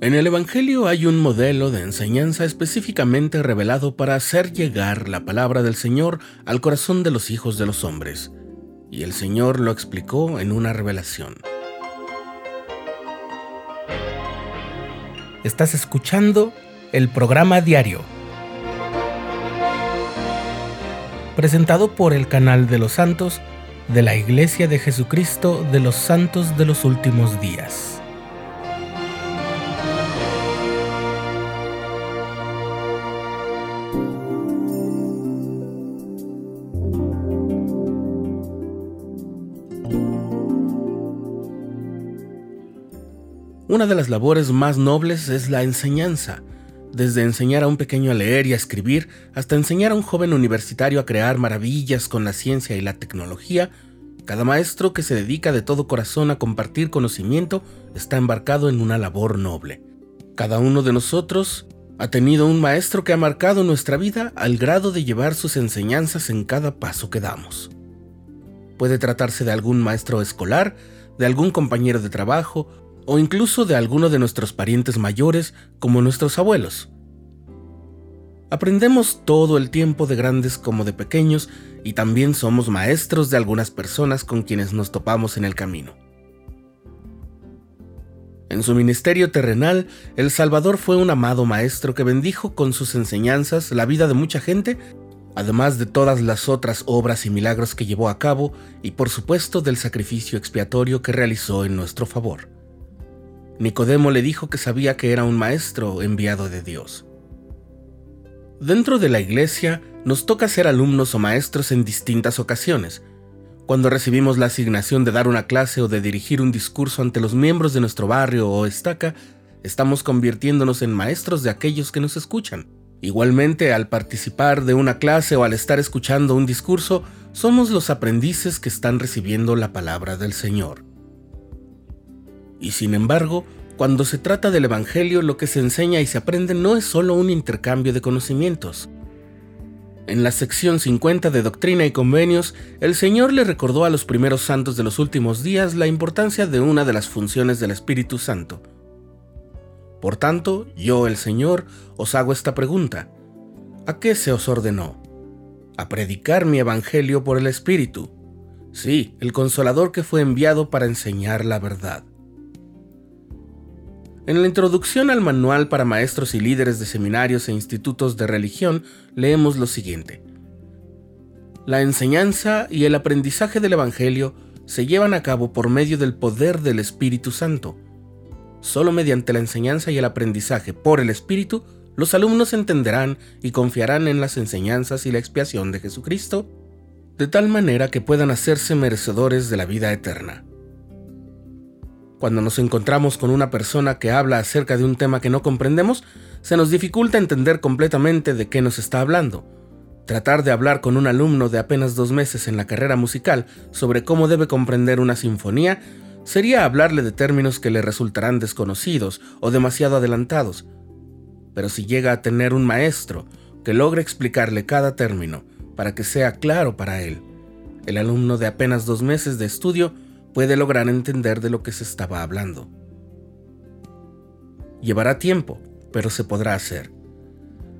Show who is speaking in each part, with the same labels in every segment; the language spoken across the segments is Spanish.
Speaker 1: En el Evangelio hay un modelo de enseñanza específicamente revelado para hacer llegar la palabra del Señor al corazón de los hijos de los hombres, y el Señor lo explicó en una revelación.
Speaker 2: Estás escuchando el programa diario, presentado por el canal de los santos de la Iglesia de Jesucristo de los Santos de los Últimos Días.
Speaker 1: Una de las labores más nobles es la enseñanza, desde enseñar a un pequeño a leer y a escribir hasta enseñar a un joven universitario a crear maravillas con la ciencia y la tecnología, cada maestro que se dedica de todo corazón a compartir conocimiento está embarcado en una labor noble. Cada uno de nosotros ha tenido un maestro que ha marcado nuestra vida al grado de llevar sus enseñanzas en cada paso que damos. Puede tratarse de algún maestro escolar, de algún compañero de trabajo o incluso de alguno de nuestros parientes mayores como nuestros abuelos. Aprendemos todo el tiempo de grandes como de pequeños y también somos maestros de algunas personas con quienes nos topamos en el camino. En su ministerio terrenal, El Salvador fue un amado maestro que bendijo con sus enseñanzas la vida de mucha gente, además de todas las otras obras y milagros que llevó a cabo y por supuesto del sacrificio expiatorio que realizó en nuestro favor. Nicodemo le dijo que sabía que era un maestro enviado de Dios. Dentro de la iglesia nos toca ser alumnos o maestros en distintas ocasiones. Cuando recibimos la asignación de dar una clase o de dirigir un discurso ante los miembros de nuestro barrio o estaca, estamos convirtiéndonos en maestros de aquellos que nos escuchan. Igualmente, al participar de una clase o al estar escuchando un discurso, somos los aprendices que están recibiendo la palabra del Señor. Y sin embargo, cuando se trata del Evangelio, lo que se enseña y se aprende no es solo un intercambio de conocimientos. En la sección 50 de Doctrina y Convenios, el Señor le recordó a los primeros santos de los últimos días la importancia de una de las funciones del Espíritu Santo. Por tanto, yo, el Señor, os hago esta pregunta. ¿A qué se os ordenó? A predicar mi Evangelio por el Espíritu. Sí, el consolador que fue enviado para enseñar la verdad. En la introducción al manual para maestros y líderes de seminarios e institutos de religión leemos lo siguiente. La enseñanza y el aprendizaje del Evangelio se llevan a cabo por medio del poder del Espíritu Santo. Solo mediante la enseñanza y el aprendizaje por el Espíritu, los alumnos entenderán y confiarán en las enseñanzas y la expiación de Jesucristo, de tal manera que puedan hacerse merecedores de la vida eterna. Cuando nos encontramos con una persona que habla acerca de un tema que no comprendemos, se nos dificulta entender completamente de qué nos está hablando. Tratar de hablar con un alumno de apenas dos meses en la carrera musical sobre cómo debe comprender una sinfonía sería hablarle de términos que le resultarán desconocidos o demasiado adelantados. Pero si llega a tener un maestro que logre explicarle cada término para que sea claro para él, el alumno de apenas dos meses de estudio puede lograr entender de lo que se estaba hablando. Llevará tiempo, pero se podrá hacer.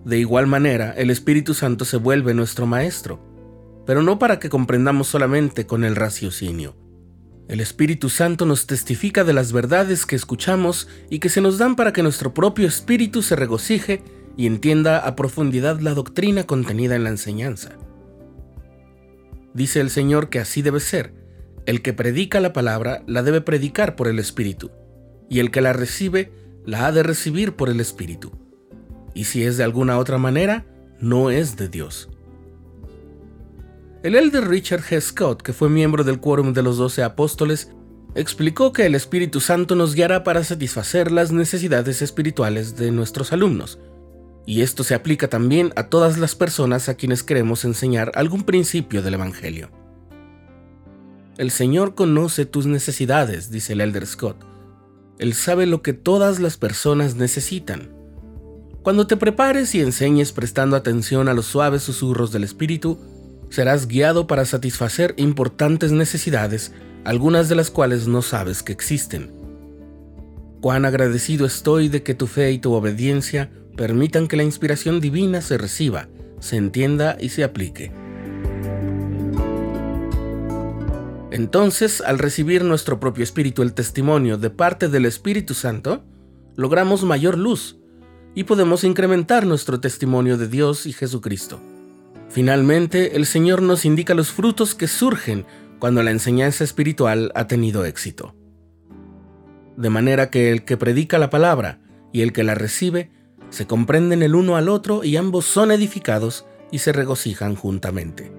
Speaker 1: De igual manera, el Espíritu Santo se vuelve nuestro Maestro, pero no para que comprendamos solamente con el raciocinio. El Espíritu Santo nos testifica de las verdades que escuchamos y que se nos dan para que nuestro propio espíritu se regocije y entienda a profundidad la doctrina contenida en la enseñanza. Dice el Señor que así debe ser, el que predica la palabra la debe predicar por el Espíritu, y el que la recibe la ha de recibir por el Espíritu. Y si es de alguna otra manera, no es de Dios. El elder Richard G. Scott, que fue miembro del quórum de los doce apóstoles, explicó que el Espíritu Santo nos guiará para satisfacer las necesidades espirituales de nuestros alumnos, y esto se aplica también a todas las personas a quienes queremos enseñar algún principio del Evangelio. El Señor conoce tus necesidades, dice el Elder Scott. Él sabe lo que todas las personas necesitan. Cuando te prepares y enseñes prestando atención a los suaves susurros del Espíritu, serás guiado para satisfacer importantes necesidades, algunas de las cuales no sabes que existen. Cuán agradecido estoy de que tu fe y tu obediencia permitan que la inspiración divina se reciba, se entienda y se aplique. Entonces, al recibir nuestro propio espíritu el testimonio de parte del Espíritu Santo, logramos mayor luz y podemos incrementar nuestro testimonio de Dios y Jesucristo. Finalmente, el Señor nos indica los frutos que surgen cuando la enseñanza espiritual ha tenido éxito. De manera que el que predica la palabra y el que la recibe se comprenden el uno al otro y ambos son edificados y se regocijan juntamente.